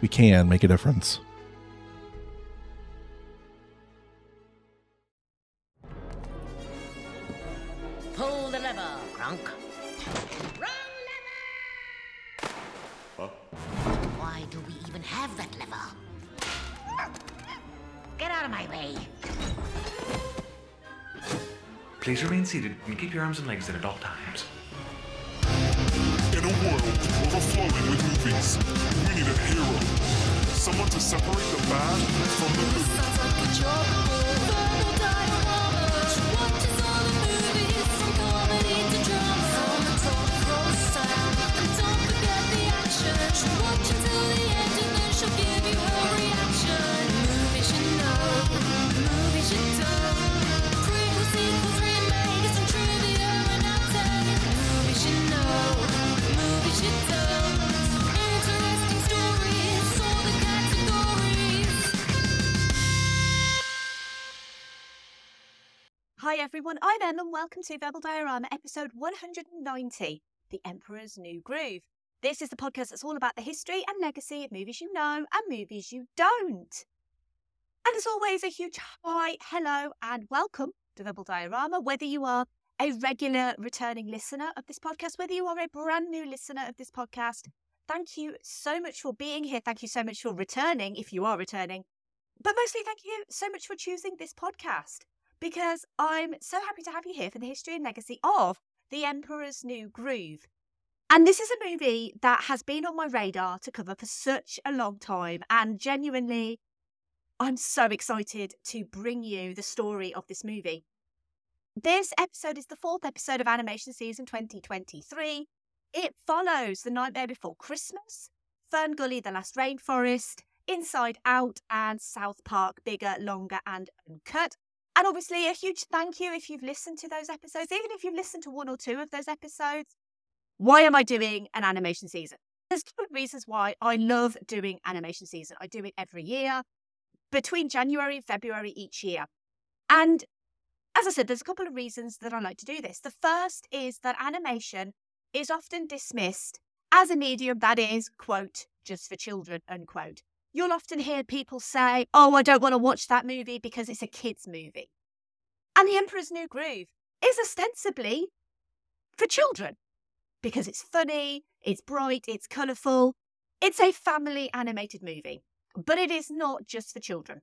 we can make a difference. Pull the lever, Kronk. Wrong lever! Why do we even have that lever? Get out of my way. Please remain seated and keep your arms and legs in at all times. World overflowing with movies, we need a hero. Someone to separate the bad from the good. Everyone, I'm Em and welcome to Verbal Diorama episode 190 The Emperor's New Groove. This is the podcast that's all about the history and legacy of movies you know and movies you don't. And as always, a huge hi, hello, and welcome to Verbal Diorama, whether you are a regular returning listener of this podcast, whether you are a brand new listener of this podcast. Thank you so much for being here. Thank you so much for returning, if you are returning. But mostly, thank you so much for choosing this podcast because I'm so happy to have you here for the history and legacy of The Emperor's New Groove. And this is a movie that has been on my radar to cover for such a long time. And genuinely, I'm so excited to bring you the story of this movie. This episode is the fourth episode of animation season 2023. It follows The Nightmare Before Christmas, Fern Gully, The Last Rainforest, Inside Out, and South Park, Bigger, Longer, and Uncut. And obviously, a huge thank you if you've listened to those episodes, even if you've listened to one or two of those episodes. Why am I doing an animation season? There's a couple of reasons why I love doing animation season. I do it every year, between January and February each year. And as I said, there's a couple of reasons that I like to do this. The first is that animation is often dismissed as a medium that is, quote, just for children, unquote. You'll often hear people say, oh, I don't want to watch that movie because it's a kid's movie. And The Emperor's New Groove is ostensibly for children because it's funny, it's bright, it's colourful. It's a family animated movie, but it is not just for children.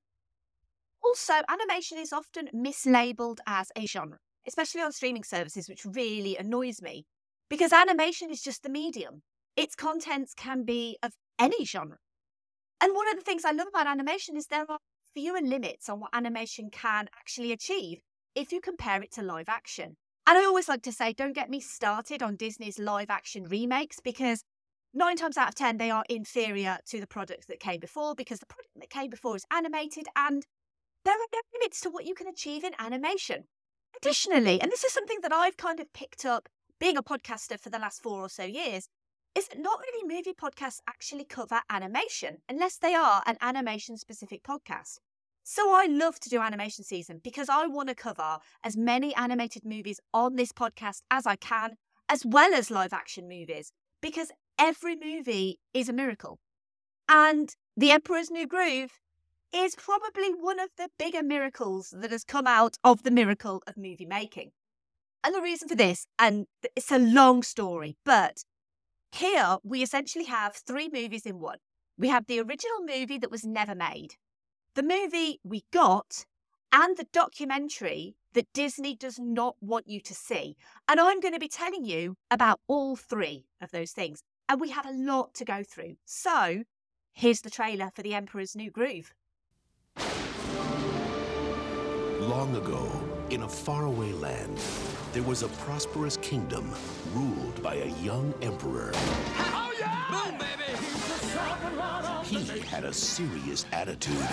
Also, animation is often mislabeled as a genre, especially on streaming services, which really annoys me because animation is just the medium. Its contents can be of any genre. And one of the things I love about animation is there are fewer limits on what animation can actually achieve if you compare it to live action. And I always like to say, don't get me started on Disney's live action remakes because nine times out of 10, they are inferior to the product that came before because the product that came before is animated and there are no limits to what you can achieve in animation. Additionally, and this is something that I've kind of picked up being a podcaster for the last four or so years, is not many movie podcasts actually cover animation unless they are an animation specific podcast. So I love to do animation season because I want to cover as many animated movies on this podcast as I can, as well as live action movies, because every movie is a miracle. And The Emperor's New Groove is probably one of the bigger miracles that has come out of the miracle of movie making. And the reason for this, and it's a long story, but here we essentially have three movies in one. We have the original movie that was never made, the movie we got and the documentary that Disney does not want you to see. And I'm going to be telling you about all three of those things. And we have a lot to go through. So here's the trailer for The Emperor's New Groove. Long ago, in a faraway land, there was a prosperous kingdom ruled by a young emperor. He had a serious attitude.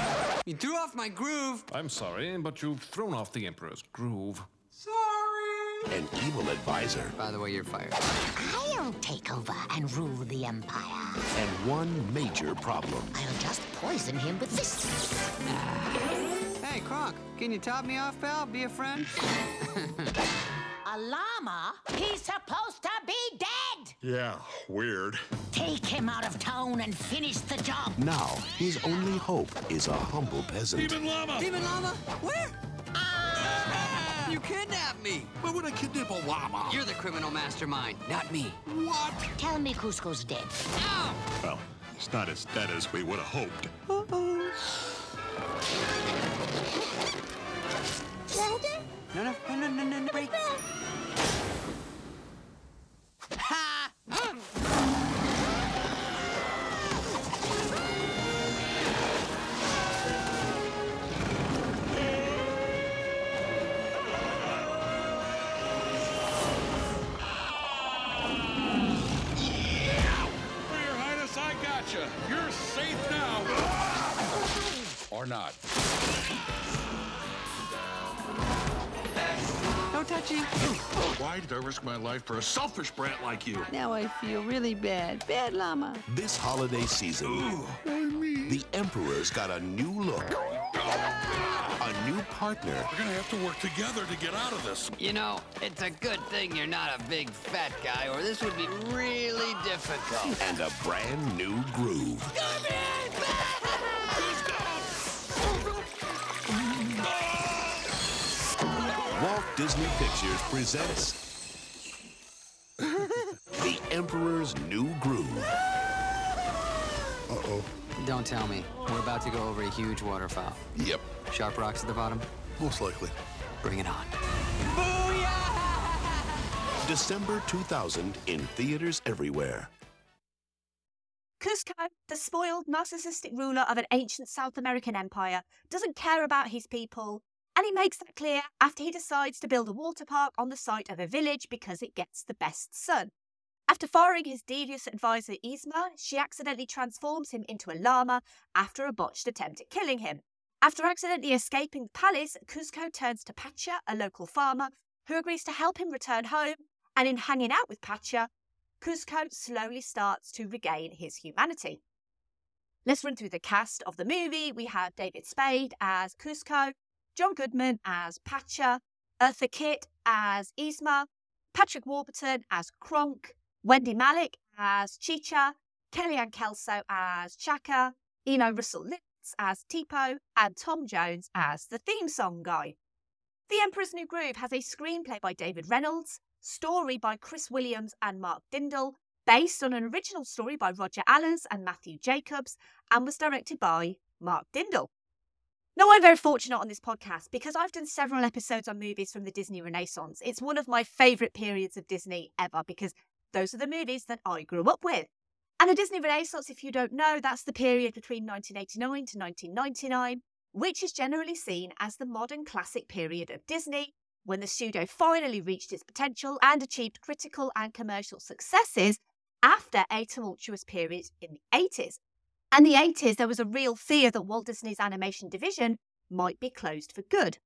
You threw off my groove. I'm sorry, but you've thrown off the Emperor's groove. Sorry! An evil advisor By the way, you're fired. I'll take over and rule the Empire. and one major problem. I'll just poison him with this. Ah. Hey, Kronk, can you top me off, pal? Be a friend? A llama? He's supposed to be dead! Yeah, weird. Take him out of town and finish the job. Now, his only hope is a humble peasant. llama! Demon llama? Where? Ah! You kidnapped me. Why would I kidnap a llama? You're the criminal mastermind, not me. What? Tell me Kuzco's dead. Ow! Well, it's not as dead as we would have hoped. No, no, no, no, no, no, break. Why did I risk my life for a selfish brat like you? Now I feel really bad. Bad llama. This holiday season, the Emperor's got a new look, a new partner, We're gonna have to work together to get out of this. You know, it's a good thing you're not a big fat guy, or this would be really difficult. and a brand new groove. Walt Disney Pictures presents The Emperor's New Groove. Uh-oh. Don't tell me. We're about to go over a huge waterfall. Yep, Sharp rocks at the bottom. most likely. Bring it on. December 2000 in theaters everywhere. Kuzco, the spoiled, narcissistic ruler of an ancient South American empire, doesn't care about his people, and he makes that clear after he decides to build a water park on the site of a village because it gets the best sun. After firing his devious advisor Yzma, she accidentally transforms him into a llama after a botched attempt at killing him. After accidentally escaping the palace, Kuzco turns to Pacha, a local farmer, who agrees to help him return home, and in hanging out with Pacha, Kuzco slowly starts to regain his humanity. Let's run through the cast of the movie. We have David Spade as Kuzco, John Goodman as Pacha, Eartha Kitt as Yzma, Patrick Warburton as Kronk, Wendy Malick as Chicha, Kellyann Kelso as Chaca, Eli Russell Linnetz as Tipo, and Tom Jones as the theme song guy. The Emperor's New Groove has a screenplay by David Reynolds, story by Chris Williams and Mark Dindal, based on an original story by Roger Allers and Matthew Jacobs, and was directed by Mark Dindal. Now, I'm very fortunate on this podcast because I've done several episodes on movies from the Disney Renaissance. It's one of my favourite periods of Disney ever because those are the movies that I grew up with. And the Disney Renaissance, if you don't know, that's the period between 1989 to 1999, which is generally seen as the modern classic period of Disney, when the studio finally reached its potential and achieved critical and commercial successes after a tumultuous period in the 80s. And the 80s, there was a real fear that Walt Disney's animation division might be closed for good.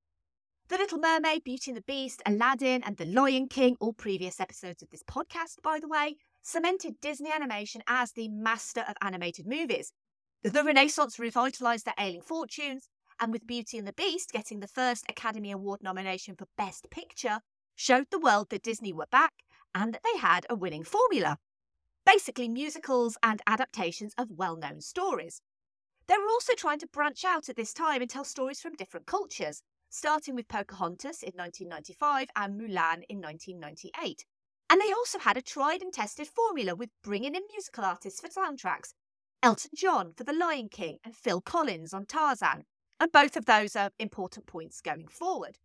The Little Mermaid, Beauty and the Beast, Aladdin, and The Lion King, all previous episodes of this podcast, by the way, cemented Disney animation as the master of animated movies. The Renaissance revitalised their ailing fortunes, and with Beauty and the Beast getting the first Academy Award nomination for Best Picture, showed the world that Disney were back and that they had a winning formula. Basically, musicals and adaptations of well known stories. They were also trying to branch out at this time and tell stories from different cultures, starting with Pocahontas in 1995 and Mulan in 1998. And they also had a tried and tested formula with bringing in musical artists for soundtracks Elton John for The Lion King and Phil Collins on Tarzan, And both of those are important points going forward.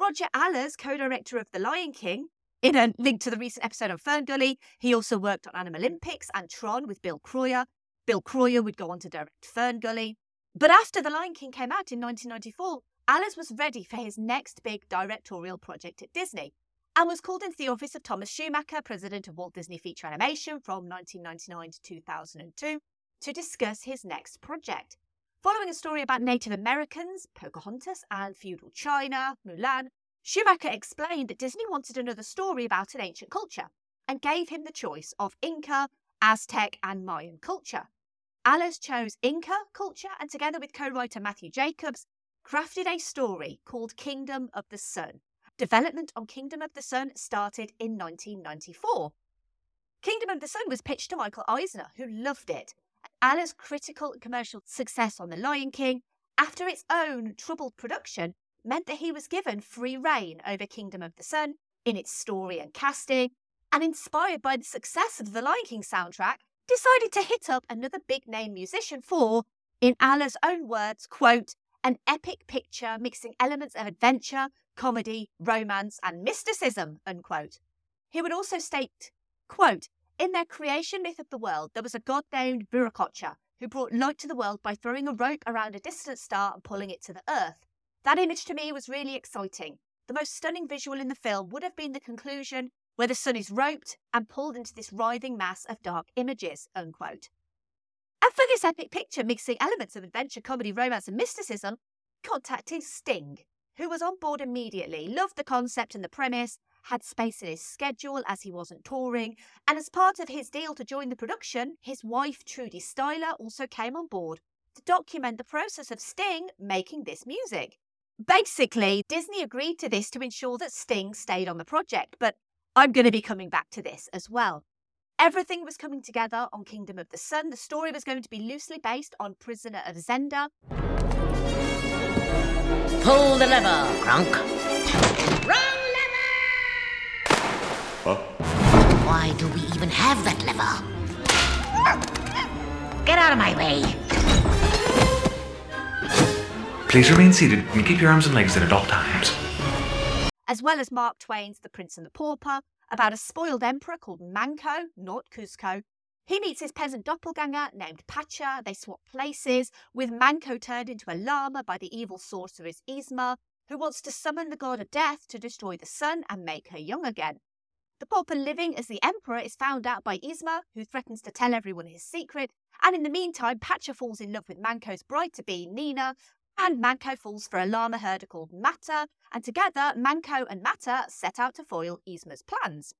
Roger Allers, co director of The Lion King, in a link to the recent episode of Ferngully, he also worked on Animal Olympics and Tron with Bill Kroyer. Bill Kroyer would go on to direct Ferngully. But after The Lion King came out in 1994, Allers was ready for his next big directorial project at Disney and was called into the office of Thomas Schumacher, president of Walt Disney Feature Animation from 1999 to 2002, to discuss his next project. Following a story about Native Americans, Pocahontas, and feudal China, Mulan, Schumacher explained that Disney wanted another story about an ancient culture and gave him the choice of Inca, Aztec, and Mayan culture. Allers chose Inca culture and, together with co writer Matthew Jacobs, crafted a story called Kingdom of the Sun. Development on Kingdom of the Sun started in 1994. Kingdom of the Sun was pitched to Michael Eisner, who loved it. Allers' critical and commercial success on The Lion King, after its own troubled production, meant that he was given free reign over Kingdom of the Sun in its story and casting, and inspired by the success of the Lion King soundtrack, decided to hit up another big name musician for, in Allers' own words, quote, an epic picture mixing elements of adventure, comedy, romance, and mysticism, unquote. He would also state, quote, in their creation myth of the world, there was a god named Viracocha who brought light to the world by throwing a rope around a distant star and pulling it to the earth. That image to me was really exciting. The most stunning visual in the film would have been the conclusion where the sun is roped and pulled into this writhing mass of dark images, unquote. And for this epic picture mixing elements of adventure, comedy, romance, and mysticism, contacted Sting, who was on board immediately, loved the concept and the premise, had space in his schedule as he wasn't touring, and as part of his deal to join the production, his wife Trudie Styler also came on board to document the process of Sting making this music. Basically, Disney agreed to this to ensure that Sting stayed on the project, but I'm going to be coming back to this as well. Everything was coming together on Kingdom of the Sun. The story was going to be loosely based on Prisoner of Zenda. Pull the lever, Kronk. Wrong lever! Why do we even have that lever? Get out of my way. Please remain seated and keep your arms and legs in at all times. as well as Mark Twain's The Prince and the Pauper, about a spoiled emperor called Manco, not Kuzco. He meets his peasant doppelganger named Pacha. They swap places, with Manco turned into a llama by the evil sorceress Yzma, who wants to summon the god of death to destroy the sun and make her young again. The pauper living as the emperor is found out by Yzma, who threatens to tell everyone his secret, and in the meantime, Pacha falls in love with Manco's bride to be, Nina, and Manco falls for a llama herder called Mata, and together Manco and Mata set out to foil Yzma's plans.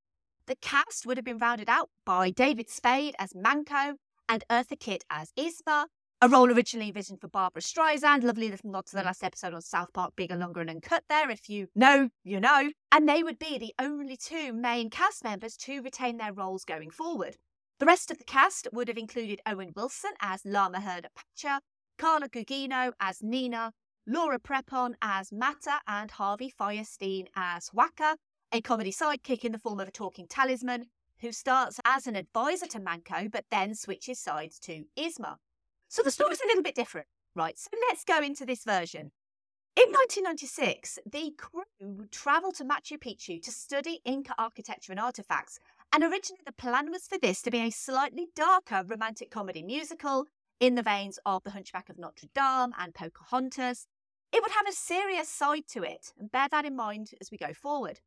The cast would have been rounded out by David Spade as Manco and Eartha Kitt as Yzma, a role originally envisioned for Barbra Streisand. Lovely little nod to the last episode on South Park, Bigger, Longer and Uncut there. If you know, you know. And they would be the only two main cast members to retain their roles going forward. The rest of the cast would have included Owen Wilson as Llama Herder Pacha, Carla Gugino as Nina, Laura Prepon as Mata, and Harvey Fierstein as Waka, a comedy sidekick in the form of a talking talisman, who starts as an advisor to Manco but then switches sides to Yzma. So the story's a little bit different, right? So let's go into this version. In 1996, the crew travelled to Machu Picchu to study Inca architecture and artifacts. And originally, the plan was for this to be a slightly darker romantic comedy musical in the veins of The Hunchback of Notre Dame and Pocahontas. It would have a serious side to it, and bear that in mind as we go forward.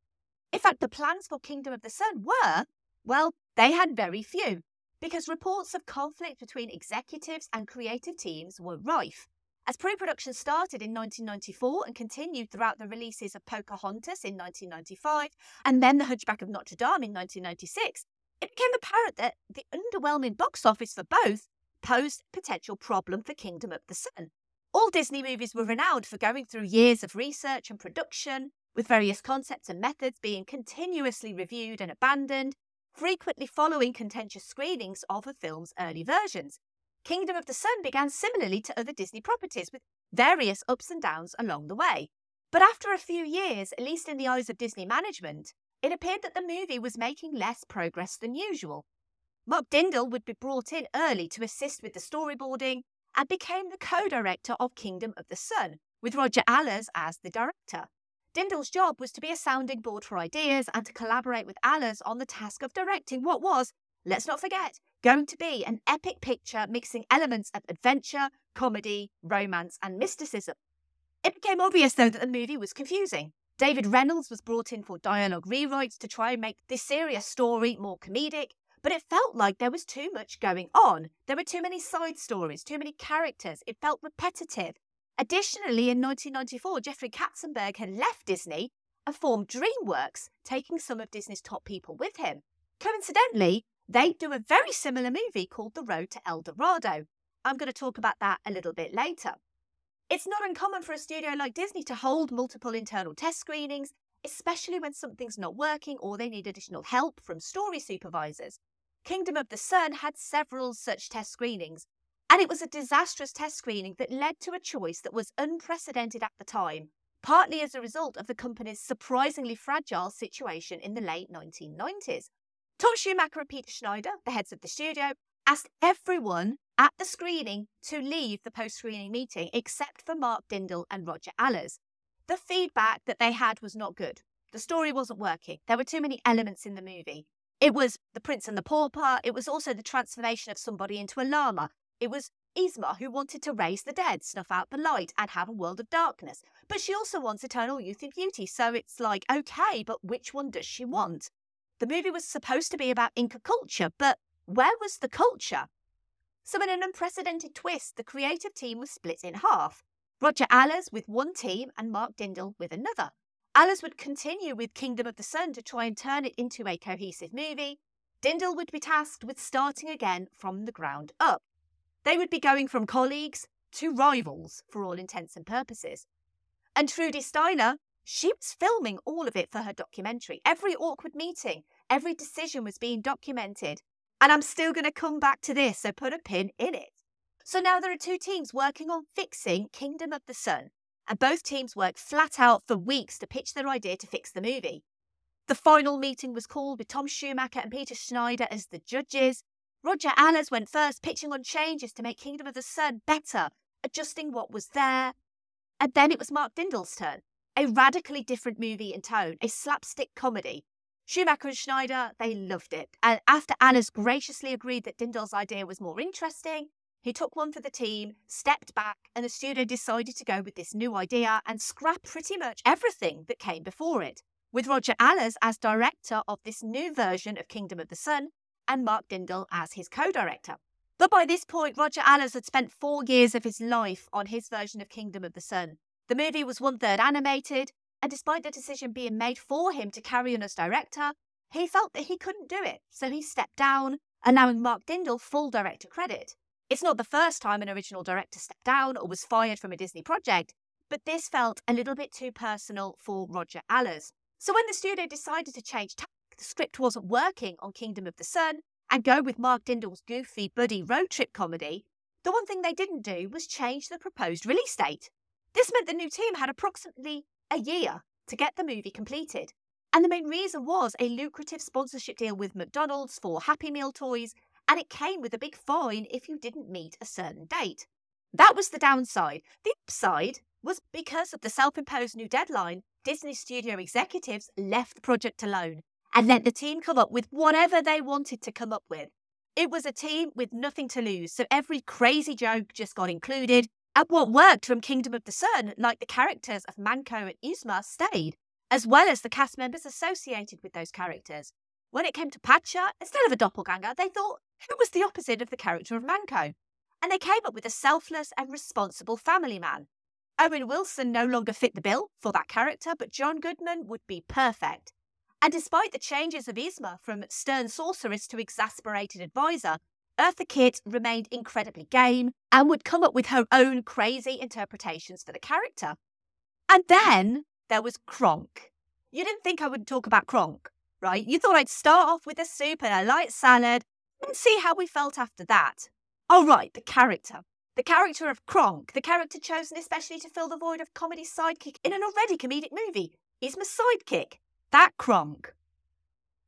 In fact, the plans for Kingdom of the Sun were, well, they had very few, because reports of conflict between executives and creative teams were rife. As pre production started in 1994 and continued throughout the releases of Pocahontas in 1995 and then The Hunchback of Notre Dame in 1996, it became apparent that the underwhelming box office for both posed a potential problem for Kingdom of the Sun. All Disney movies were renowned for going through years of research and production, with various concepts and methods being continuously reviewed and abandoned, frequently following contentious screenings of a film's early versions. Kingdom of the Sun began similarly to other Disney properties, with various ups and downs along the way. But after a few years, at least in the eyes of Disney management, it appeared that the movie was making less progress than usual. Mark Dindal would be brought in early to assist with the storyboarding, and became the co director of Kingdom of the Sun, with Roger Allers as the director. Dindal's job was to be a sounding board for ideas and to collaborate with Allers on the task of directing what was, let's not forget, going to be an epic picture mixing elements of adventure, comedy, romance, and mysticism. It became obvious, though, that the movie was confusing. David Reynolds was brought in for dialogue rewrites to try and make this serious story more comedic, but it felt like there was too much going on. There were too many side stories, too many characters. It felt repetitive. Additionally, in 1994, Jeffrey Katzenberg had left Disney and formed DreamWorks, taking some of Disney's top people with him. Coincidentally, they do a very similar movie called The Road to El Dorado. I'm going to talk about that a little bit later. It's not uncommon for a studio like Disney to hold multiple internal test screenings, especially when something's not working or they need additional help from story supervisors. Kingdom of the Sun had several such test screenings, and it was a disastrous test screening that led to a choice that was unprecedented at the time, partly as a result of the company's surprisingly fragile situation in the late 1990s. Tom Schumacher and Peter Schneider, the heads of the studio, asked everyone at the screening to leave the post screening meeting except for Mark Dindal and Roger Allers. The feedback that they had was not good. The story wasn't working. There were too many elements in the movie. It was the prince and the pauper. It was also the transformation of somebody into a llama. It was Yzma who wanted to raise the dead, snuff out the light, and have a world of darkness. But she also wants eternal youth and beauty. So it's like, okay, but which one does she want? The movie was supposed to be about Inca culture, but where was the culture? So, in an unprecedented twist, the creative team was split in half. Roger Allers with one team and Mark Dindal with another. Allers would continue with Kingdom of the Sun to try and turn it into a cohesive movie. Dindal would be tasked with starting again from the ground up. They would be going from colleagues to rivals for all intents and purposes. And Trudie Styler, she was filming all of it for her documentary. Every awkward meeting, every decision was being documented. And I'm still going to come back to this, so put a pin in it. So now there are two teams working on fixing Kingdom of the Sun, and both teams worked flat out for weeks to pitch their idea to fix the movie. The final meeting was called with Tom Schumacher and Peter Schneider as the judges. Roger Allers went first, pitching on changes to make Kingdom of the Sun better, adjusting what was there. And then it was Mark Dindal's turn. A radically different movie in tone, a slapstick comedy. Schumacher and Schneider, they loved it. And after Allers graciously agreed that Dindal's idea was more interesting, he took one for the team, stepped back, and the studio decided to go with this new idea and scrap pretty much everything that came before it, with Roger Allers as director of this new version of Kingdom of the Sun and Mark Dindal as his co director. But by this point, Roger Allers had spent four years of his life on his version of Kingdom of the Sun. The movie was one third animated, and despite the decision being made for him to carry on as director, he felt that he couldn't do it, so he stepped down, allowing Mark Dindal full director credit. It's not the first time an original director stepped down or was fired from a Disney project, but this felt a little bit too personal for Roger Allers. So when the studio decided to change tack, the script wasn't working on Kingdom of the Sun, and go with Mark Dindal's goofy buddy road trip comedy, the one thing they didn't do was change the proposed release date. This meant the new team had approximately a year to get the movie completed. And the main reason was a lucrative sponsorship deal with McDonald's for Happy Meal toys and it came with a big fine if you didn't meet a certain date. That was the downside. The upside was because of the self imposed new deadline, Disney studio executives left the project alone and let the team come up with whatever they wanted to come up with. It was a team with nothing to lose, so every crazy joke just got included. And what worked from Kingdom of the Sun, like the characters of Manco and Yzma, stayed, as well as the cast members associated with those characters. When it came to Pacha, instead of a doppelganger, they thought who was the opposite of the character of Manco. And they came up with a selfless and responsible family man. Owen Wilson no longer fit the bill for that character, but John Goodman would be perfect. And despite the changes of Yzma from stern sorceress to exasperated advisor, Eartha Kitt remained incredibly game and would come up with her own crazy interpretations for the character. And then there was Kronk. You didn't think I would talk about Kronk, right? You thought I'd start off with a soup and a light salad and see how we felt after that. Oh, right, the character. The character of Kronk, the character chosen especially to fill the void of comedy sidekick in an already comedic movie, is my sidekick. That Kronk.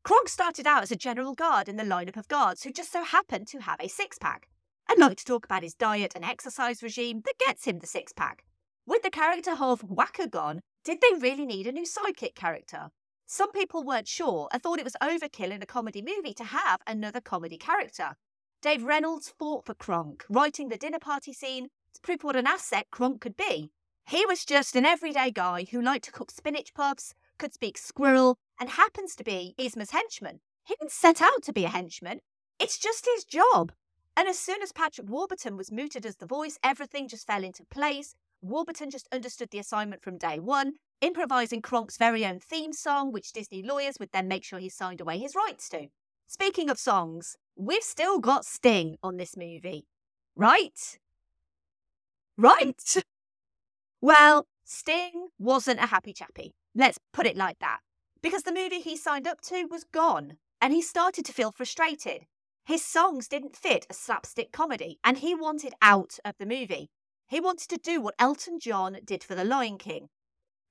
Kronk started out as a general guard in the lineup of guards who just so happened to have a six pack. and liked to talk about his diet and exercise regime that gets him the six pack. With the character of Whacker gone, did they really need a new sidekick character? Some people weren't sure and thought it was overkill in a comedy movie to have another comedy character. Dave Reynolds fought for Kronk, writing the dinner party scene to prove what an asset Kronk could be. He was just an everyday guy who liked to cook spinach puffs, could speak squirrel, and happens to be Yzma's henchman. He didn't set out to be a henchman, it's just his job. And as soon as Patrick Warburton was mooted as the voice, everything just fell into place. Warburton just understood the assignment from day one, improvising Kronk's very own theme song, which Disney lawyers would then make sure he signed away his rights to. Speaking of songs, we've still got Sting on this movie, right? Right? Well, Sting wasn't a happy chappy. Let's put it like that. Because the movie he signed up to was gone, and he started to feel frustrated. His songs didn't fit a slapstick comedy, and he wanted out of the movie. He wanted to do what Elton John did for The Lion King.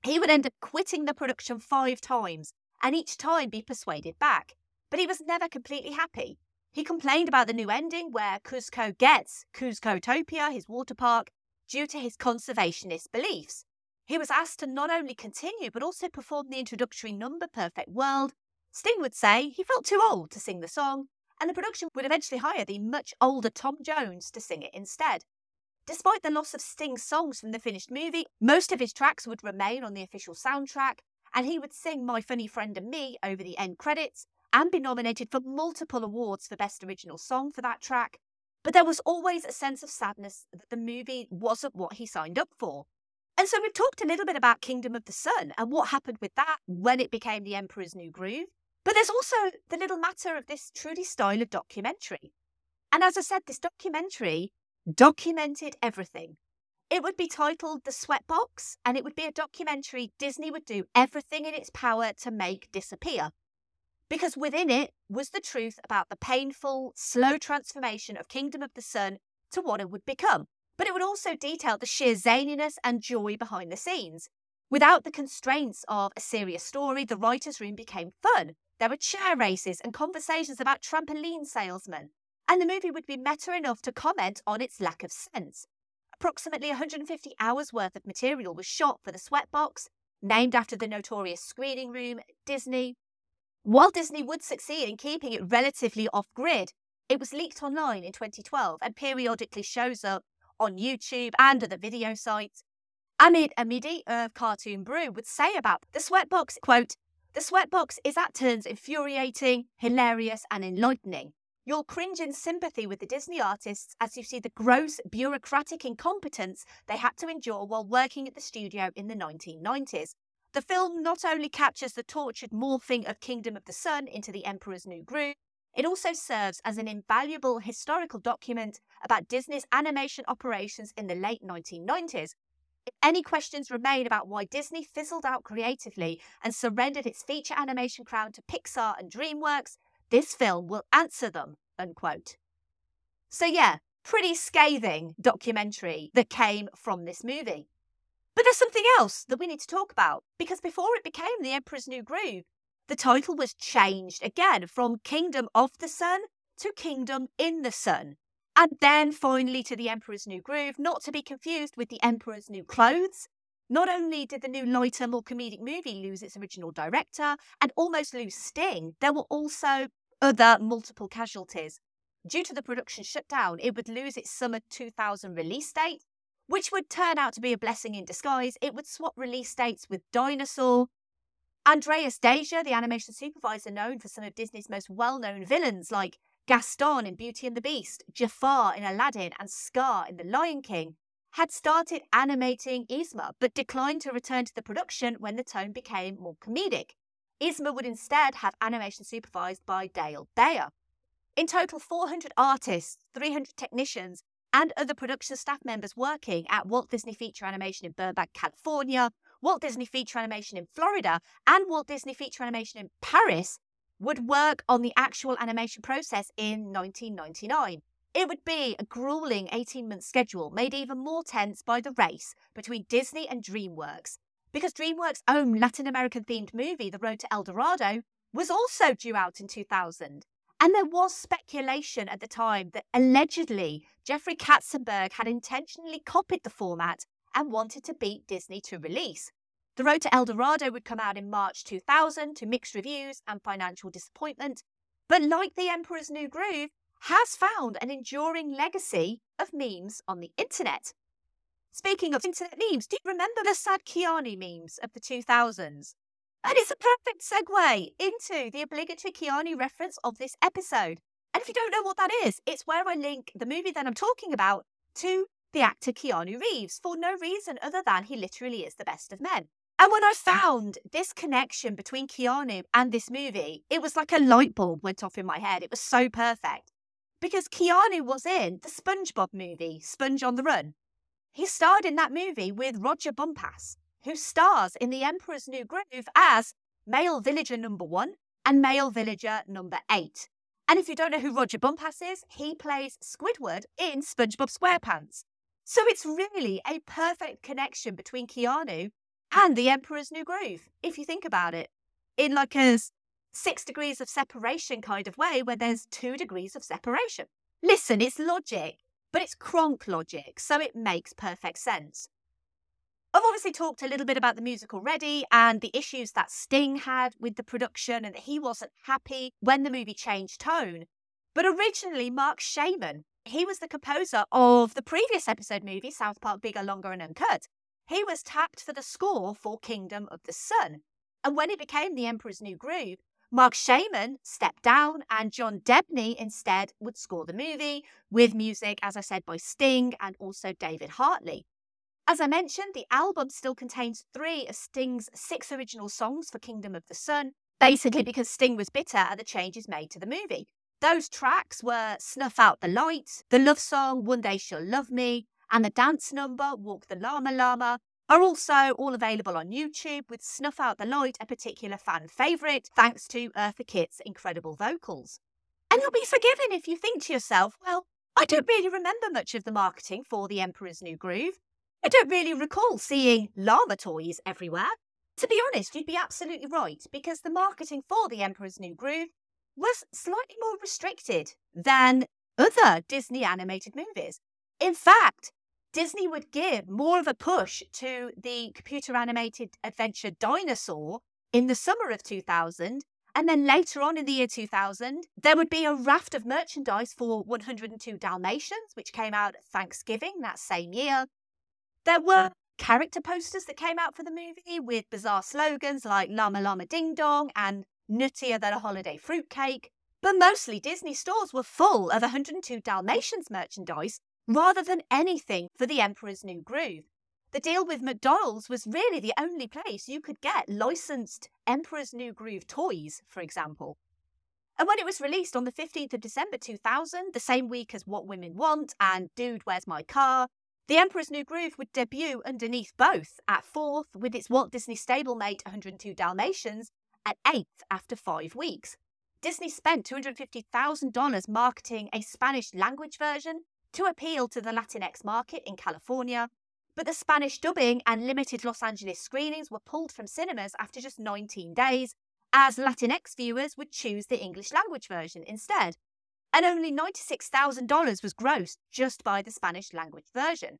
He would end up quitting the production five times, and each time be persuaded back. But he was never completely happy. He complained about the new ending where Kuzco gets Kuzcotopia, his water park, due to his conservationist beliefs. He was asked to not only continue but also perform the introductory number Perfect World. Sting would say he felt too old to sing the song, and the production would eventually hire the much older Tom Jones to sing it instead. Despite the loss of Sting's songs from the finished movie, most of his tracks would remain on the official soundtrack, and he would sing My Funny Friend and Me over the end credits and be nominated for multiple awards for Best Original Song for that track. But there was always a sense of sadness that the movie wasn't what he signed up for. And so we've talked a little bit about Kingdom of the Sun and what happened with that when it became The Emperor's New Groove. But there's also the little matter of this truly style of documentary. And as I said, this documentary documented everything. It would be titled The Sweatbox, and it would be a documentary Disney would do everything in its power to make disappear. Because within it was the truth about the painful, slow transformation of Kingdom of the Sun to what it would become. But it would also detail the sheer zaniness and joy behind the scenes. Without the constraints of a serious story, the writer's room became fun. There were chair races and conversations about trampoline salesmen. And the movie would be meta enough to comment on its lack of sense. Approximately 150 hours worth of material was shot for the Sweatbox, named after the notorious screening room Disney. While Disney would succeed in keeping it relatively off grid, it was leaked online in 2012 and periodically shows up on YouTube and other video sites. Amid Amidi of Cartoon Brew would say about the Sweatbox, quote, the Sweatbox is at turns infuriating, hilarious, and enlightening. You'll cringe in sympathy with the Disney artists as you see the gross bureaucratic incompetence they had to endure while working at the studio in the 1990s. The film not only captures the tortured morphing of Kingdom of the Sun into the Emperor's New Groove, it also serves as an invaluable historical document about Disney's animation operations in the late 1990s. If any questions remain about why Disney fizzled out creatively and surrendered its feature animation crown to Pixar and DreamWorks, this film will answer them, unquote. So, yeah, pretty scathing documentary that came from this movie. But there's something else that we need to talk about because before it became The Emperor's New Groove, the title was changed again from Kingdom of the Sun to Kingdom in the Sun. And then finally to The Emperor's New Groove, not to be confused with The Emperor's New Clothes. Not only did the new lighter, more comedic movie lose its original director and almost lose Sting, there were also other multiple casualties. Due to the production shutdown, it would lose its summer 2000 release date, which would turn out to be a blessing in disguise. It would swap release dates with Dinosaur. Andreas Deja, the animation supervisor known for some of Disney's most well known villains like Gaston in Beauty and the Beast, Jafar in Aladdin, and Scar in The Lion King, had started animating Yzma but declined to return to the production when the tone became more comedic. Yzma would instead have animation supervised by Dale Baer. In total, 400 artists, 300 technicians, and other production staff members working at Walt Disney Feature Animation in Burbank, California, Walt Disney Feature Animation in Florida, and Walt Disney Feature Animation in Paris would work on the actual animation process in 1999. It would be a grueling 18 month schedule made even more tense by the race between Disney and DreamWorks, because DreamWorks' own Latin American themed movie, The Road to El Dorado, was also due out in 2000. And there was speculation at the time that allegedly Jeffrey Katzenberg had intentionally copied the format and wanted to beat Disney to release. The Road to El Dorado would come out in March 2000 to mixed reviews and financial disappointment, but like The Emperor's New Groove, has found an enduring legacy of memes on the internet. Speaking of internet memes, do you remember the sad Keanu memes of the 2000s? And it's a perfect segue into the obligatory Keanu reference of this episode. And if you don't know what that is, it's where I link the movie that I'm talking about to the actor Keanu Reeves for no reason other than he literally is the best of men. And when I found this connection between Keanu and this movie, it was like a light bulb went off in my head. It was so perfect. Because Keanu was in the SpongeBob movie, Sponge on the Run. He starred in that movie with Roger Bumpass, who stars in The Emperor's New Groove as male villager number one and male villager number eight. And if you don't know who Roger Bumpass is, he plays Squidward in SpongeBob SquarePants. So it's really a perfect connection between Keanu and The Emperor's New Groove, if you think about it, in like a six degrees of separation kind of way where there's two degrees of separation. Listen, it's logic, but it's Kronk logic, so it makes perfect sense. I've obviously talked a little bit about the music already and the issues that Sting had with the production and that he wasn't happy when the movie changed tone. But originally, Marc Shaiman, he was the composer of the previous episode movie, South Park Bigger, Longer and Uncut. He was tapped for the score for Kingdom of the Sun. And when it became The Emperor's New Groove, Marc Shaiman stepped down and John Debney instead would score the movie with music, as I said, by Sting and also David Hartley. As I mentioned, the album still contains three of Sting's six original songs for Kingdom of the Sun, basically because Sting was bitter at the changes made to the movie. Those tracks were Snuff Out the Light, the love song One Day She'll Love Me, and the dance number Walk the Llama Llama are also all available on YouTube with Snuff Out the Light, a particular fan favourite, thanks to Eartha Kitt's incredible vocals. And you'll be forgiven if you think to yourself, well, I don't really remember much of the marketing for The Emperor's New Groove. I don't really recall seeing llama toys everywhere. To be honest, you'd be absolutely right, because the marketing for The Emperor's New Groove was slightly more restricted than other Disney animated movies. In fact, Disney would give more of a push to the computer animated adventure Dinosaur in the summer of 2000. And then later on in the year 2000, there would be a raft of merchandise for 102 Dalmatians, which came out at Thanksgiving that same year. There were character posters that came out for the movie with bizarre slogans like Llama Llama Ding Dong and Nuttier Than a Holiday Fruitcake. But mostly Disney stores were full of 102 Dalmatians merchandise rather than anything for the Emperor's New Groove. The deal with McDonald's was really the only place you could get licensed Emperor's New Groove toys, for example. And when it was released on the 15th of December 2000, the same week as What Women Want and Dude, Where's My Car, the Emperor's New Groove would debut underneath both at fourth with its Walt Disney stablemate 102 Dalmatians at eighth after five weeks. Disney spent $250,000 marketing a Spanish language version to appeal to the Latinx market in California, but the Spanish dubbing and limited Los Angeles screenings were pulled from cinemas after just 19 days, as Latinx viewers would choose the English language version instead. And only $96,000 was grossed just by the Spanish language version.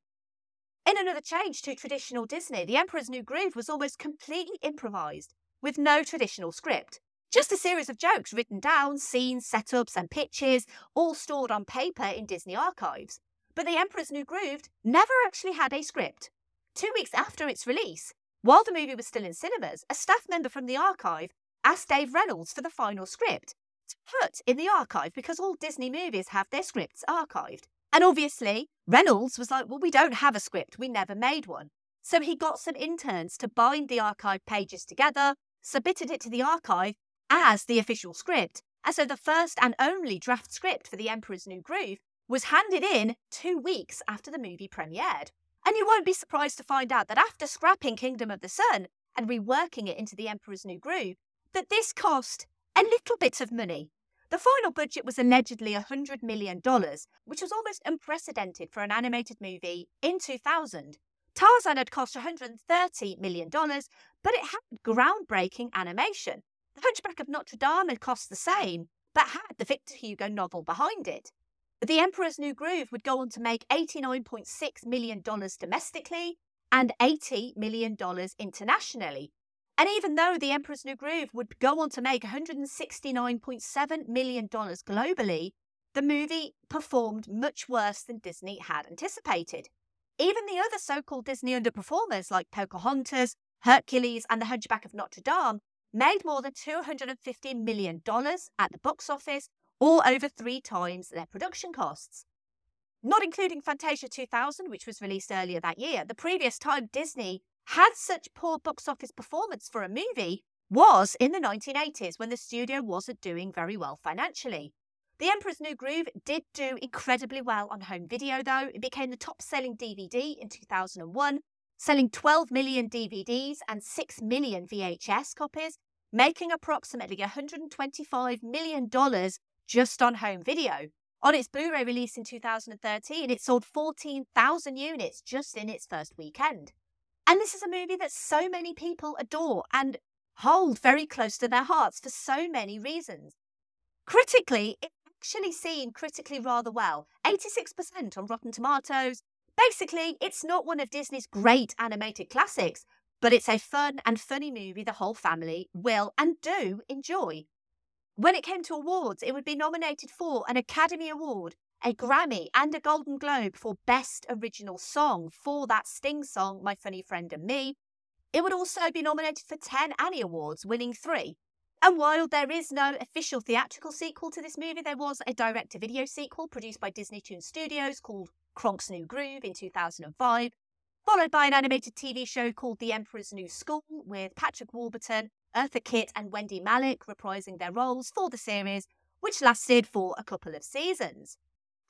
In another change to traditional Disney, The Emperor's New Groove was almost completely improvised, with no traditional script. Just a series of jokes written down, scenes, setups, and pitches, all stored on paper in Disney archives. But The Emperor's New Groove never actually had a script. Two weeks after its release, while the movie was still in cinemas, a staff member from the archive asked Dave Reynolds for the final script to put in the archive because all Disney movies have their scripts archived. And obviously, Reynolds was like, Well, we don't have a script, we never made one. So he got some interns to bind the archive pages together, submitted it to the archive as the official script. And so the first and only draft script for The Emperor's New Groove was handed in two weeks after the movie premiered. And you won't be surprised to find out that after scrapping Kingdom of the Sun and reworking it into The Emperor's New Groove, that this cost a little bit of money. The final budget was allegedly $100 million, which was almost unprecedented for an animated movie in 2000. Tarzan had cost $130 million, but it had groundbreaking animation. The Hunchback of Notre Dame had cost the same, but had the Victor Hugo novel behind it. The Emperor's New Groove would go on to make $89.6 million domestically and $80 million internationally. And even though The Emperor's New Groove would go on to make $169.7 million globally, the movie performed much worse than Disney had anticipated. Even the other so called Disney underperformers like Pocahontas, Hercules, and The Hunchback of Notre Dame made more than $250 million at the box office, or over three times their production costs. Not including Fantasia 2000, which was released earlier that year, the previous time Disney had such poor box office performance for a movie was in the 1980s when the studio wasn't doing very well financially. The Emperor's New Groove did do incredibly well on home video, though. It became the top selling DVD in 2001, selling 12 million DVDs and 6 million VHS copies, making approximately $125 million just on home video. On its Blu ray release in 2013, it sold 14,000 units just in its first weekend. And this is a movie that so many people adore and hold very close to their hearts for so many reasons. Critically, it's actually seen critically rather well 86% on Rotten Tomatoes. Basically, it's not one of Disney's great animated classics, but it's a fun and funny movie the whole family will and do enjoy. When it came to awards, it would be nominated for an Academy Award, a Grammy, and a Golden Globe for Best Original Song for that Sting song, My Funny Friend and Me. It would also be nominated for 10 Annie Awards, winning three. And while there is no official theatrical sequel to this movie, there was a direct to video sequel produced by Disney Toon Studios called Kronk's New Groove in 2005, followed by an animated TV show called The Emperor's New School with Patrick Warburton, Eartha Kitt, and Wendy Malick reprising their roles for the series, which lasted for a couple of seasons.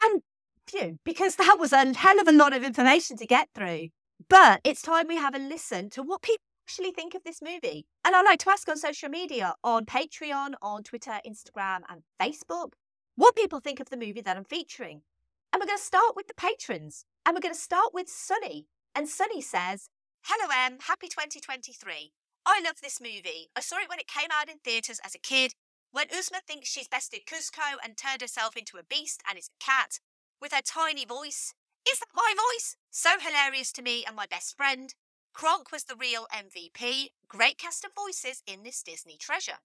And phew, because that was a hell of a lot of information to get through. But it's time we have a listen to what people actually think of this movie. And I'd like to ask on social media, on Patreon, on Twitter, Instagram, and Facebook, what people think of the movie that I'm featuring. And we're going to start with the patrons. And we're going to start with Sunny. And Sunny says, Hello, Em. Happy 2023. I love this movie. I saw it when it came out in theatres as a kid. When Yzma thinks she's bested Kuzco and turned herself into a beast and is a cat, with her tiny voice. Is that my voice? So hilarious to me and my best friend. Kronk was the real MVP. Great cast of voices in this Disney treasure.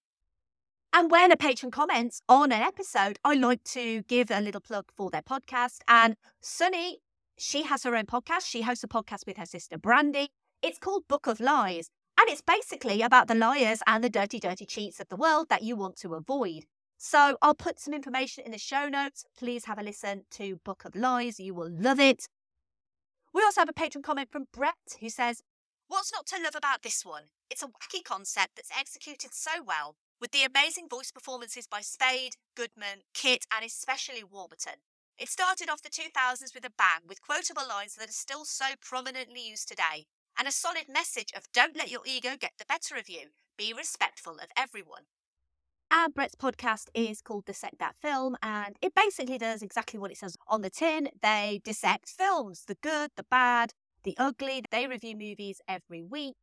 And when a patron comments on an episode, I like to give a little plug for their podcast. And Sunny, she has her own podcast. She hosts a podcast with her sister Brandy. It's called Book of Lies. And it's basically about the liars and the dirty, dirty cheats of the world that you want to avoid. So I'll put some information in the show notes. Please have a listen to Book of Lies. You will love it. We also have a patron comment from Brett who says, What's not to love about this one? It's a wacky concept that's executed so well, with the amazing voice performances by Spade, Goodman, Kitt, and especially Warburton. It started off the 2000s with a bang, with quotable lines that are still so prominently used today, and a solid message of don't let your ego get the better of you, be respectful of everyone. And Brett's podcast is called Dissect That Film, and it basically does exactly what it says on the tin. They dissect films, the good, the bad, the ugly. They review movies every week.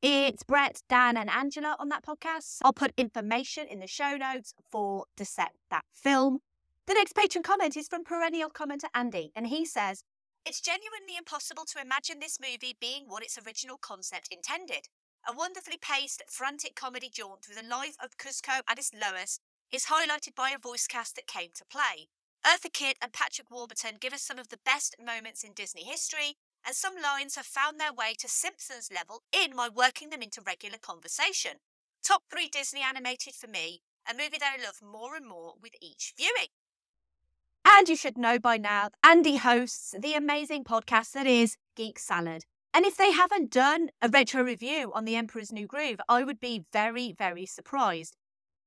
It's Brett, Dan, and Angela on that podcast. I'll put information in the show notes for Dissect That Film. The next patron comment is from perennial commenter Andy, and he says, It's genuinely impossible to imagine this movie being what its original concept intended. A wonderfully paced, frantic comedy jaunt through the life of Kuzco and his Lois is highlighted by a voice cast that came to play. Eartha Kitt and Patrick Warburton give us some of the best moments in Disney history, and some lines have found their way to Simpsons level in my working them into regular conversation. Top three Disney animated for me, a movie that I love more and more with each viewing. And you should know by now, Andy hosts the amazing podcast that is Geek Salad. And if they haven't done a retro review on The Emperor's New Groove, I would be very, very surprised.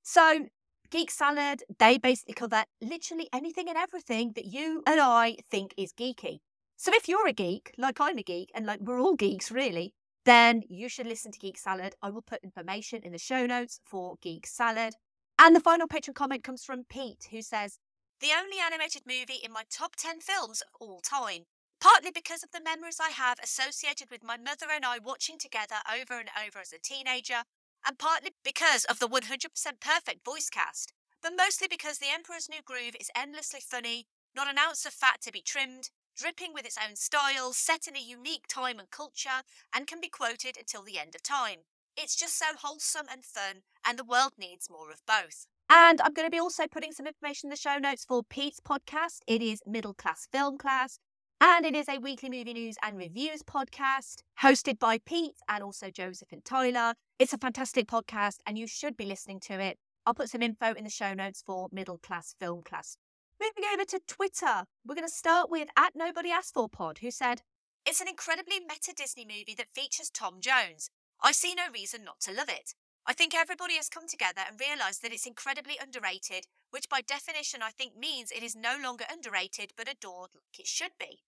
So, Geek Salad, they basically cover literally anything and everything that you and I think is geeky. So, if you're a geek, like I'm a geek, and like we're all geeks really, then you should listen to Geek Salad. I will put information in the show notes for Geek Salad. And the final patron comment comes from Pete, who says, The only animated movie in my top 10 films of all time partly because of the memories I have associated with my mother and I watching together over and over as a teenager, and partly because of the 100% perfect voice cast. but mostly because The Emperor's New Groove is endlessly funny, not an ounce of fat to be trimmed, dripping with its own style, set in a unique time and culture, and can be quoted until the end of time. It's just so wholesome and fun, and the world needs more of both. And I'm going to be also putting some information in the show notes for Pete's podcast. It is Middle Class Film Class, and it is a weekly movie news and reviews podcast hosted by Pete and also Joseph and Tyler. It's a fantastic podcast, and you should be listening to it. I'll put some info in the show notes for Middle Class Film Class. Moving over to Twitter, we're going to start with at Nobody Asked For Pod, who said, It's an incredibly meta Disney movie that features Tom Jones. I see no reason not to love it. I think everybody has come together and realised that it's incredibly underrated, which by definition I think means it is no longer underrated but adored like it should be.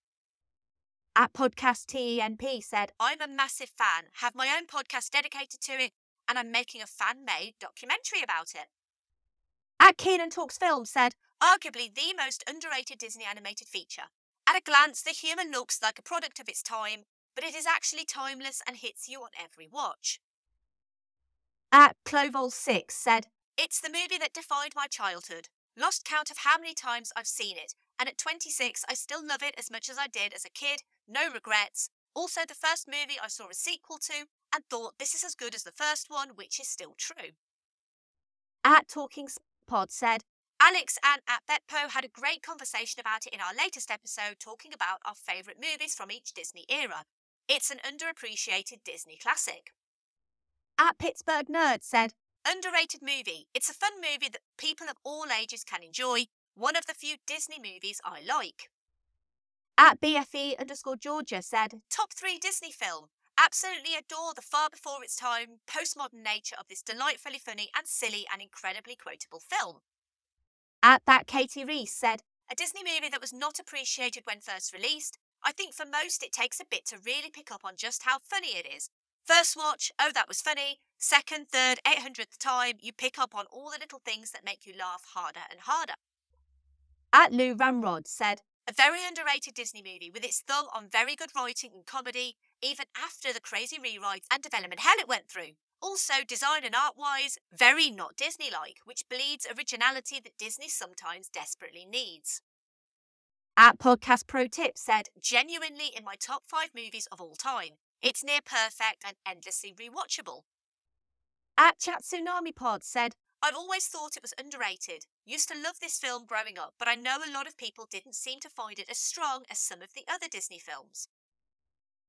At Podcast TENP said, I'm a massive fan, have my own podcast dedicated to it, and I'm making a fan made documentary about it. At Keenan Talks Film said, arguably the most underrated Disney animated feature. At a glance, the human looks like a product of its time, but it is actually timeless and hits you on every watch. At Clovol6 said, It's the movie that defined my childhood. Lost count of how many times I've seen it, and at 26, I still love it as much as I did as a kid, no regrets. Also, the first movie I saw a sequel to, and thought this is as good as the first one, which is still true. At Talking Pod said, Alex and at Betpo had a great conversation about it in our latest episode, talking about our favourite movies from each Disney era. It's an underappreciated Disney classic. At Pittsburgh Nerd said, Underrated movie. It's a fun movie that people of all ages can enjoy. One of the few Disney movies I like. At BFE underscore Georgia said, Top three Disney film. Absolutely adore the far before its time, postmodern nature of this delightfully funny and silly and incredibly quotable film. At that Katie Reese said, A Disney movie that was not appreciated when first released. I think for most it takes a bit to really pick up on just how funny it is. First watch, oh, that was funny. Second, third, 800th time, you pick up on all the little things that make you laugh harder and harder. At Lou Ramrod said, a very underrated Disney movie with its thumb on very good writing and comedy, even after the crazy rewrites and development hell it went through. Also, design and art wise, very not Disney like, which bleeds originality that Disney sometimes desperately needs. At Podcast Pro Tip said, genuinely in my top five movies of all time. It's near perfect and endlessly rewatchable. At Chat Tsunami Pod said, I've always thought it was underrated. Used to love this film growing up, but I know a lot of people didn't seem to find it as strong as some of the other Disney films.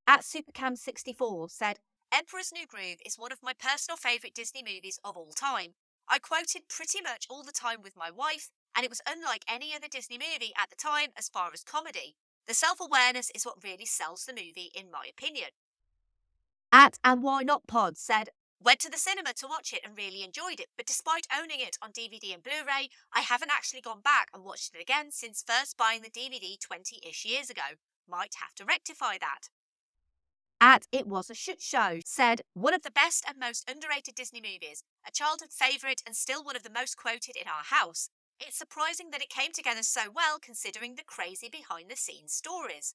At Supercam64 said, Emperor's New Groove is one of my personal favourite Disney movies of all time. I quoted pretty much all the time with my wife, and it was unlike any other Disney movie at the time as far as comedy. The self awareness is what really sells the movie, in my opinion. At And Why Not Pod said, Went to the cinema to watch it and really enjoyed it, but despite owning it on DVD and Blu ray, I haven't actually gone back and watched it again since first buying the DVD 20 ish years ago. Might have to rectify that. At It Was a Shit Show said, one of the best and most underrated Disney movies, a childhood favourite and still one of the most quoted in our house. It's surprising that it came together so well considering the crazy behind the scenes stories.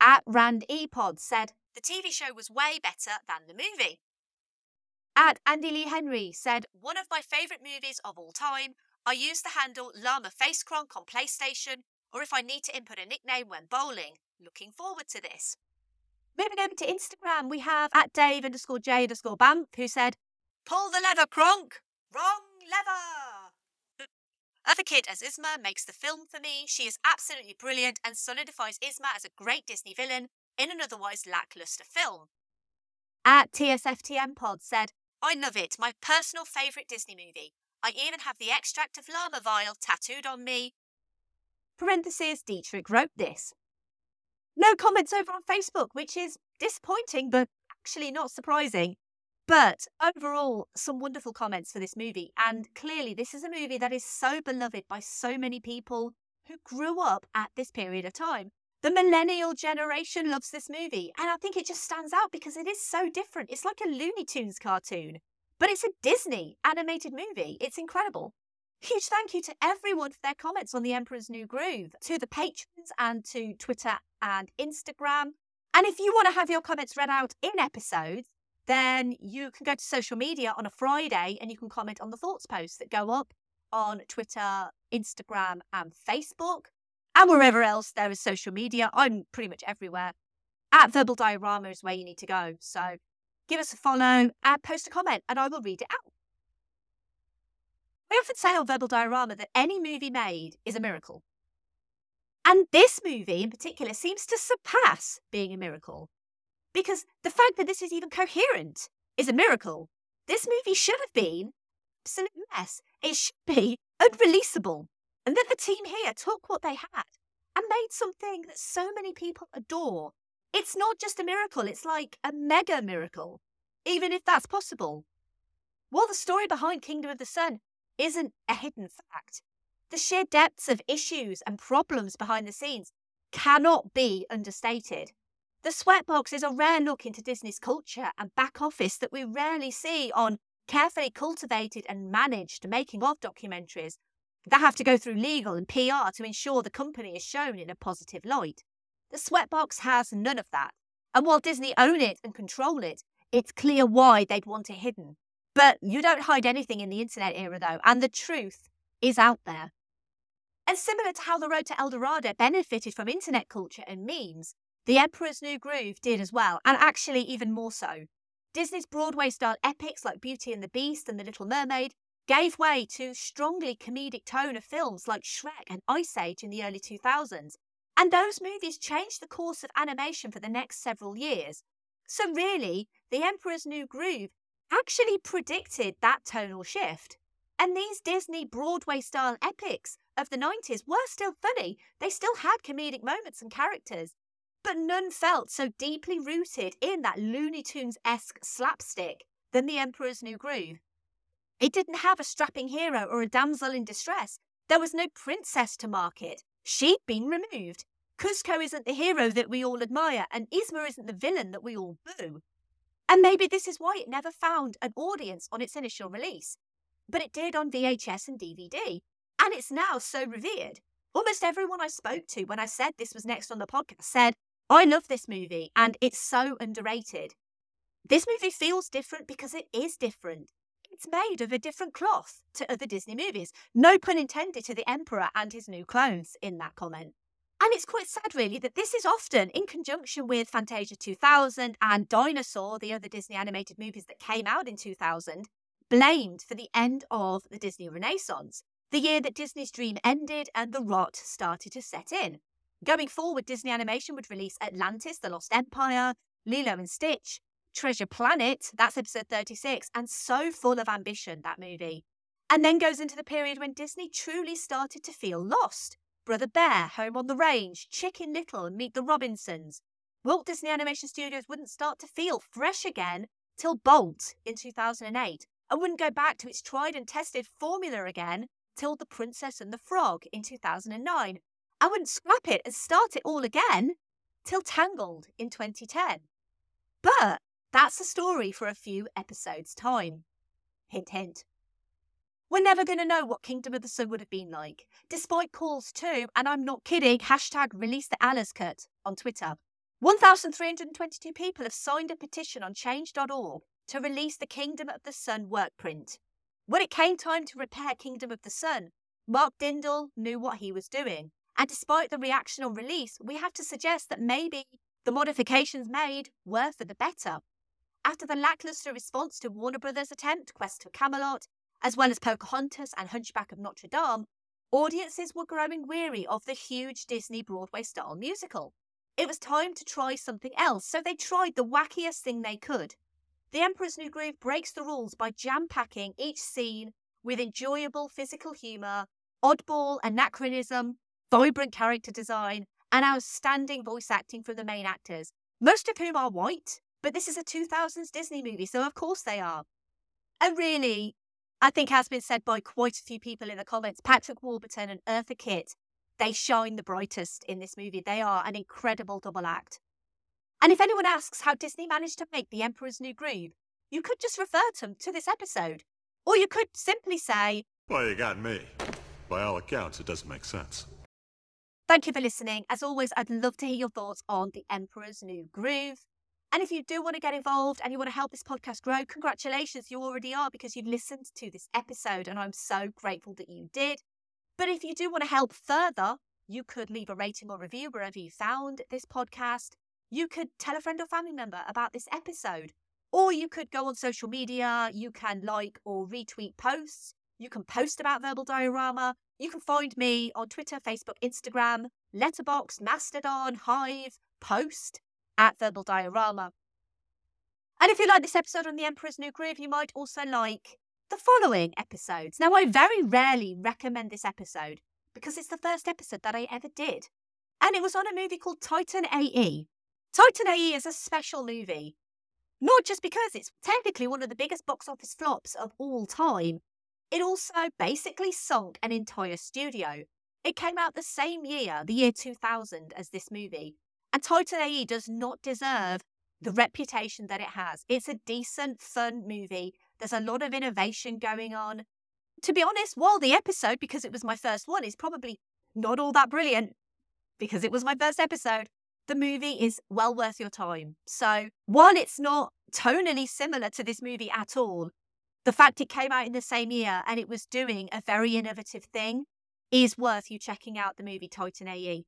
At Rand Epod said, the TV show was way better than the movie. At Andy Lee Henry said, one of my favourite movies of all time. I use the handle Llama Face Kronk on PlayStation, or if I need to input a nickname when bowling. Looking forward to this. Moving over to Instagram, we have at Dave underscore J underscore Bamp who said, Pull the lever, Kronk! Wrong lever! Eartha Kitt as Yzma makes the film for me. She is absolutely brilliant and solidifies Yzma as a great Disney villain in an otherwise lackluster film. At TSFTM Pod said, I love it, my personal favourite Disney movie. I even have the extract of Llama Vial tattooed on me. Parentheses, Dietrich wrote this. No comments over on Facebook, which is disappointing, but actually not surprising. But overall, some wonderful comments for this movie. And clearly, this is a movie that is so beloved by so many people who grew up at this period of time. The millennial generation loves this movie. And I think it just stands out because it is so different. It's like a Looney Tunes cartoon, but it's a Disney animated movie. It's incredible. Huge thank you to everyone for their comments on The Emperor's New Groove, to the patrons and to Twitter and Instagram. And if you want to have your comments read out in episodes, then you can go to social media on a Friday and you can comment on the thoughts posts that go up on Twitter, Instagram, and Facebook, and wherever else there is social media. I'm pretty much everywhere. At Verbal Diorama is where you need to go. So give us a follow and post a comment, and I will read it out. We often say on Verbal Diorama that any movie made is a miracle. And this movie in particular seems to surpass being a miracle. Because the fact that this is even coherent is a miracle. This movie should have been absolute mess. It should be unreleasable. And that the team here took what they had and made something that so many people adore. It's not just a miracle, it's like a mega miracle, even if that's possible. While the story behind Kingdom of the Sun isn't a hidden fact, the sheer depths of issues and problems behind the scenes cannot be understated. The Sweatbox is a rare look into Disney's culture and back office that we rarely see on carefully cultivated and managed making of documentaries that have to go through legal and PR to ensure the company is shown in a positive light. The Sweatbox has none of that. And while Disney own it and control it, it's clear why they'd want it hidden. But you don't hide anything in the internet era, though, and the truth is out there. And similar to how The Road to El Dorado benefited from internet culture and memes, The Emperor's New Groove did as well, and actually even more so. Disney's Broadway style epics like Beauty and the Beast and The Little Mermaid gave way to strongly comedic tone of films like Shrek and Ice Age in the early 2000s. And those movies changed the course of animation for the next several years. So, really, The Emperor's New Groove actually predicted that tonal shift. And these Disney Broadway style epics of the 90s were still funny. They still had comedic moments and characters, but none felt so deeply rooted in that Looney Tunes esque slapstick than The Emperor's New Groove. It didn't have a strapping hero or a damsel in distress. There was no princess to market. She'd been removed. Kuzco isn't the hero that we all admire, and Yzma isn't the villain that we all boo. And maybe this is why it never found an audience on its initial release. But it did on VHS and DVD, and it's now so revered. Almost everyone I spoke to when I said this was next on the podcast said, I love this movie and it's so underrated. This movie feels different because it is different. It's made of a different cloth to other Disney movies. No pun intended to the Emperor and his new clones in that comment. And it's quite sad, really, that this is often in conjunction with Fantasia 2000 and Dinosaur, the other Disney animated movies that came out in 2000, blamed for the end of the Disney Renaissance, the year that Disney's dream ended and the rot started to set in. Going forward, Disney Animation would release Atlantis, The Lost Empire, Lilo and Stitch, Treasure Planet, that's episode 36, and so full of ambition, that movie. And then goes into the period when Disney truly started to feel lost. Brother Bear, Home on the Range, Chicken Little, and Meet the Robinsons. Walt Disney Animation Studios wouldn't start to feel fresh again till Bolt in 2008, and wouldn't go back to its tried and tested formula again till The Princess and the Frog in 2009. I wouldn't scrap it and start it all again till Tangled in 2010. But that's a story for a few episodes' time. Hint, hint. We're never going to know what Kingdom of the Sun would have been like, despite calls to, and I'm not kidding, hashtag release the Allers cut on Twitter. 1,322 people have signed a petition on change.org to release the Kingdom of the Sun work print. When it came time to repair Kingdom of the Sun, Mark Dindal knew what he was doing. And despite the reaction on release, we have to suggest that maybe the modifications made were for the better. After the lackluster response to Warner Brothers' attempt, Quest for Camelot, as well as Pocahontas and Hunchback of Notre Dame, audiences were growing weary of the huge Disney Broadway style musical. It was time to try something else, so they tried the wackiest thing they could. The Emperor's New Groove breaks the rules by jam packing each scene with enjoyable physical humour, oddball anachronism, vibrant character design, and outstanding voice acting from the main actors, most of whom are white, but this is a 2000s Disney movie, so of course they are. And really, I think has been said by quite a few people in the comments, Patrick Warburton and Eartha Kitt, they shine the brightest in this movie. They are an incredible double act. And if anyone asks how Disney managed to make The Emperor's New Groove, you could just refer them to this episode. Or you could simply say, Well, you got me. By all accounts, it doesn't make sense. Thank you for listening. As always, I'd love to hear your thoughts on The Emperor's New Groove. And if you do want to get involved and you want to help this podcast grow, congratulations, you already are because you've listened to this episode, and I'm so grateful that you did. But if you do want to help further, you could leave a rating or review wherever you found this podcast. You could tell a friend or family member about this episode. Or you could go on social media, you can like or retweet posts, you can post about Verbal Diorama, you can find me on Twitter, Facebook, Instagram, Letterboxd, Mastodon, Hive, Post at Verbal Diorama. And if you like this episode on The Emperor's New Groove, you might also like the following episodes. Now, I very rarely recommend this episode because it's the first episode that I ever did. And it was on a movie called Titan AE. Titan AE is a special movie, not just because it's technically one of the biggest box office flops of all time, it also basically sunk an entire studio. It came out the same year, the year 2000, as this movie. And Titan AE does not deserve the reputation that it has. It's a decent, fun movie. There's a lot of innovation going on. To be honest, while the episode, because it was my first one, is probably not all that brilliant, because it was my first episode, the movie is well worth your time. So while it's not tonally similar to this movie at all, the fact it came out in the same year and it was doing a very innovative thing is worth you checking out the movie Titan AE.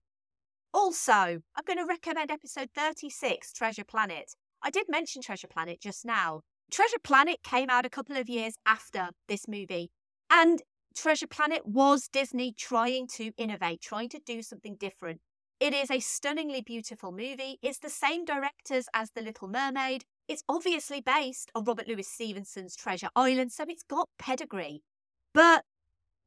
Also, I'm going to recommend episode 36, Treasure Planet. I did mention Treasure Planet just now. Treasure Planet came out a couple of years after this movie, and Treasure Planet was Disney trying to innovate, trying to do something different. It is a stunningly beautiful movie. It's the same directors as The Little Mermaid. It's obviously based on Robert Louis Stevenson's Treasure Island, so it's got pedigree. But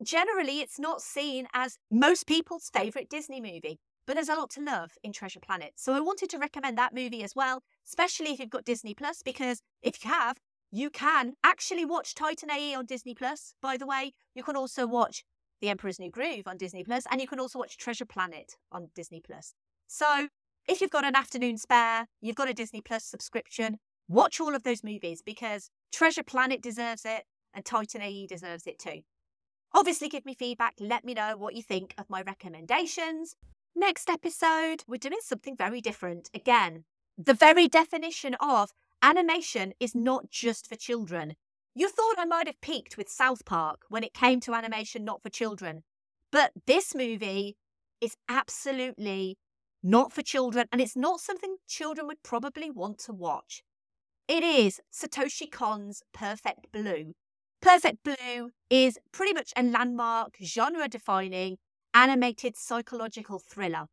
generally, it's not seen as most people's favourite Disney movie. But there's a lot to love in Treasure Planet. So I wanted to recommend that movie as well, especially if you've got Disney Plus, because if you have, you can actually watch Titan AE on Disney Plus. By the way, you can also watch The Emperor's New Groove on Disney Plus, and you can also watch Treasure Planet on Disney Plus. So if you've got an afternoon spare, you've got a Disney Plus subscription, watch all of those movies because Treasure Planet deserves it and Titan AE deserves it too. Obviously, give me feedback. Let me know what you think of my recommendations. Next episode, we're doing something very different. Again, the very definition of animation is not just for children. You thought I might have peaked with South Park when it came to animation not for children. But this movie is absolutely not for children, and it's not something children would probably want to watch. It is Satoshi Kon's Perfect Blue. Perfect Blue is pretty much a landmark, genre defining animated psychological thriller.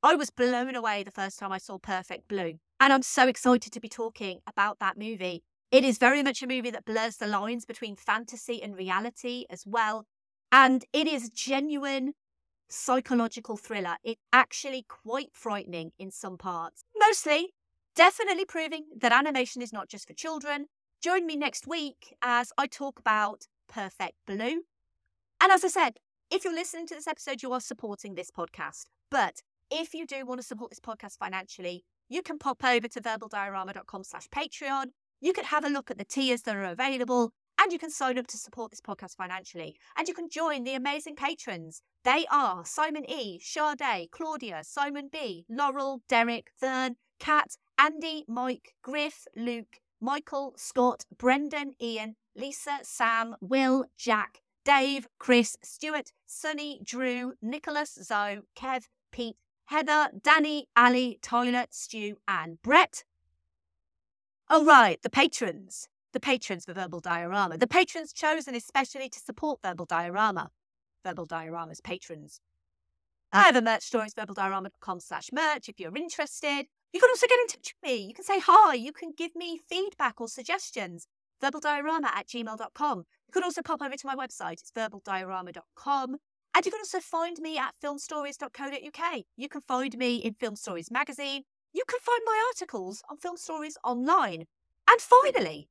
I was blown away the first time I saw Perfect Blue, and I'm so excited to be talking about that movie. It is very much a movie that blurs the lines between fantasy and reality as well, and it is genuine psychological thriller. It's actually quite frightening in some parts. Mostly, definitely proving that animation is not just for children. Join me next week as I talk about Perfect Blue. And as I said, if you're listening to this episode, you are supporting this podcast. But if you do want to support this podcast financially, you can pop over to verbaldiorama.com slash Patreon. You can have a look at the tiers that are available and you can sign up to support this podcast financially. And you can join the amazing patrons. They are Simon E, Sade, Claudia, Simon B, Laurel, Derek, Thern, Kat, Andy, Mike, Griff, Luke, Michael, Scott, Brendan, Ian, Lisa, Sam, Will, Jack, Dave, Chris, Stuart, Sunny, Drew, Nicholas, Zoe, Kev, Pete, Heather, Danny, Ali, Tyler, Stu, and Brett. Oh, right, the patrons. The patrons for Verbal Diorama. The patrons chosen especially to support Verbal Diorama. Verbal Diorama's patrons. I have a merch store, it's verbaldiorama.com slash merch if you're interested. You can also get in touch with me. You can say hi. You can give me feedback or suggestions. Verbaldiorama at gmail.com. You can also pop over to my website. It's verbaldiorama.com. And you can also find me at filmstories.co.uk. You can find me in Film Stories magazine. You can find my articles on Film Stories online. And finally,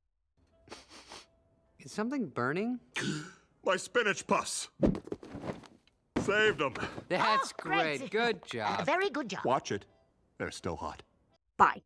Is something burning? My spinach pus. Saved them. That's Oh, great. great. Good job. very good job. Watch it. They're still hot. Bye.